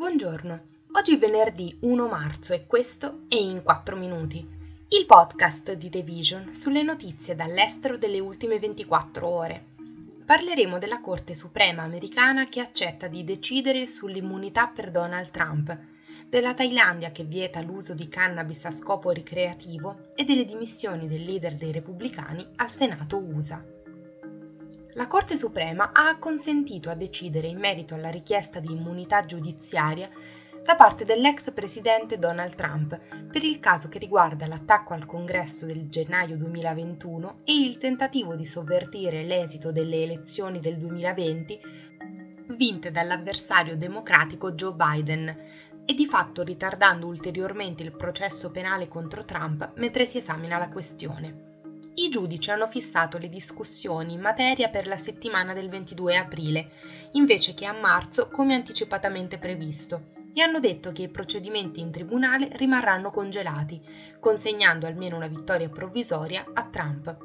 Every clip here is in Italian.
Buongiorno, oggi è venerdì 1 marzo e questo è In 4 Minuti, il podcast di The Vision sulle notizie dall'estero delle ultime 24 ore. Parleremo della Corte Suprema americana che accetta di decidere sull'immunità per Donald Trump, della Thailandia che vieta l'uso di cannabis a scopo ricreativo e delle dimissioni del leader dei repubblicani al Senato USA. La Corte Suprema ha acconsentito a decidere in merito alla richiesta di immunità giudiziaria da parte dell'ex presidente Donald Trump per il caso che riguarda l'attacco al congresso del gennaio 2021 e il tentativo di sovvertire l'esito delle elezioni del 2020 vinte dall'avversario democratico Joe Biden e di fatto ritardando ulteriormente il processo penale contro Trump mentre si esamina la questione. I giudici hanno fissato le discussioni in materia per la settimana del 22 aprile, invece che a marzo come anticipatamente previsto, e hanno detto che i procedimenti in tribunale rimarranno congelati, consegnando almeno una vittoria provvisoria a Trump.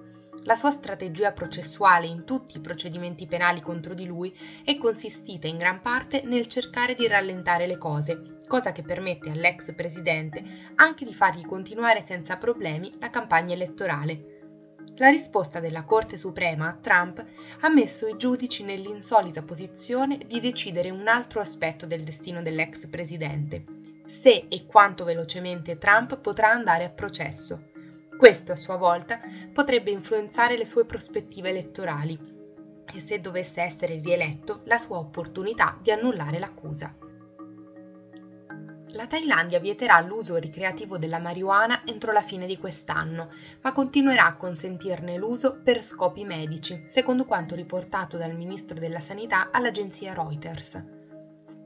La sua strategia processuale in tutti i procedimenti penali contro di lui è consistita in gran parte nel cercare di rallentare le cose, cosa che permette all'ex presidente anche di fargli continuare senza problemi la campagna elettorale. La risposta della Corte Suprema a Trump ha messo i giudici nell'insolita posizione di decidere un altro aspetto del destino dell'ex presidente, se e quanto velocemente Trump potrà andare a processo. Questo a sua volta potrebbe influenzare le sue prospettive elettorali. E se dovesse essere rieletto la sua opportunità di annullare l'accusa la Thailandia vieterà l'uso ricreativo della marijuana entro la fine di quest'anno, ma continuerà a consentirne l'uso per scopi medici, secondo quanto riportato dal ministro della Sanità all'agenzia Reuters.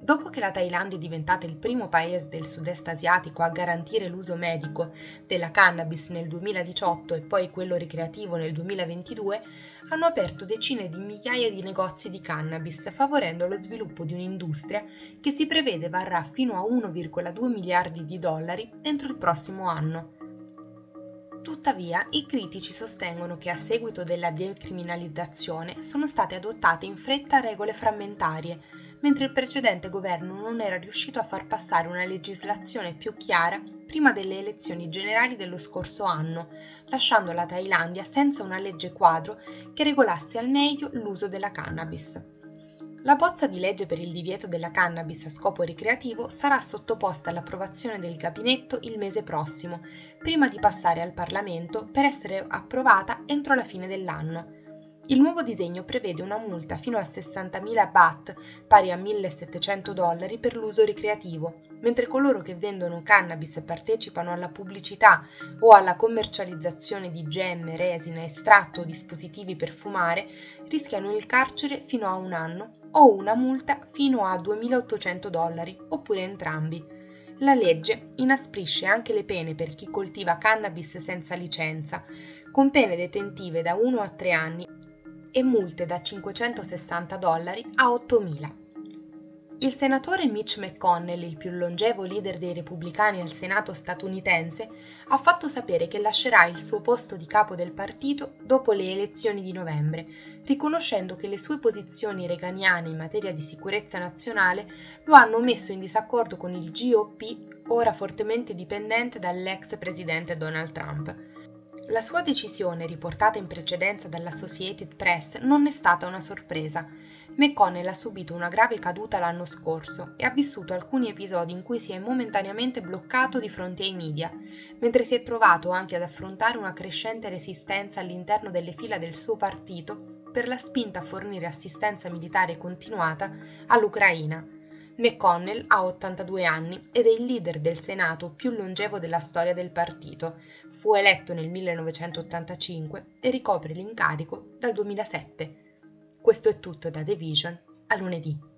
Dopo che la Thailandia è diventata il primo paese del sud-est asiatico a garantire l'uso medico della cannabis nel 2018 e poi quello ricreativo nel 2022, hanno aperto decine di migliaia di negozi di cannabis, favorendo lo sviluppo di un'industria che si prevede varrà fino a 1,2 miliardi di dollari entro il prossimo anno. Tuttavia, i critici sostengono che a seguito della decriminalizzazione sono state adottate in fretta regole frammentarie, mentre il precedente governo non era riuscito a far passare una legislazione più chiara prima delle elezioni generali dello scorso anno, lasciando la Thailandia senza una legge quadro che regolasse al meglio l'uso della cannabis. La bozza di legge per il divieto della cannabis a scopo ricreativo sarà sottoposta all'approvazione del gabinetto il mese prossimo, prima di passare al Parlamento per essere approvata entro la fine dell'anno. Il nuovo disegno prevede una multa fino a 60.000 baht, pari a 1.700 dollari, per l'uso ricreativo, mentre coloro che vendono cannabis e partecipano alla pubblicità o alla commercializzazione di gemme, resina, estratto o dispositivi per fumare rischiano il carcere fino a un anno o una multa fino a 2.800 dollari, oppure entrambi. La legge inasprisce anche le pene per chi coltiva cannabis senza licenza, con pene detentive da 1 a 3 anni e multe da 560 dollari a 8.000. Il senatore Mitch McConnell, il più longevo leader dei repubblicani al Senato statunitense, ha fatto sapere che lascerà il suo posto di capo del partito dopo le elezioni di novembre, riconoscendo che le sue posizioni reganiane in materia di sicurezza nazionale lo hanno messo in disaccordo con il GOP, ora fortemente dipendente dall'ex presidente Donald Trump. La sua decisione, riportata in precedenza dall'Associated Press, non è stata una sorpresa. McConnell ha subito una grave caduta l'anno scorso e ha vissuto alcuni episodi in cui si è momentaneamente bloccato di fronte ai media, mentre si è trovato anche ad affrontare una crescente resistenza all'interno delle fila del suo partito per la spinta a fornire assistenza militare continuata all'Ucraina McConnell ha 82 anni ed è il leader del Senato più longevo della storia del partito. Fu eletto nel 1985 e ricopre l'incarico dal 2007. Questo è tutto da The Vision a lunedì.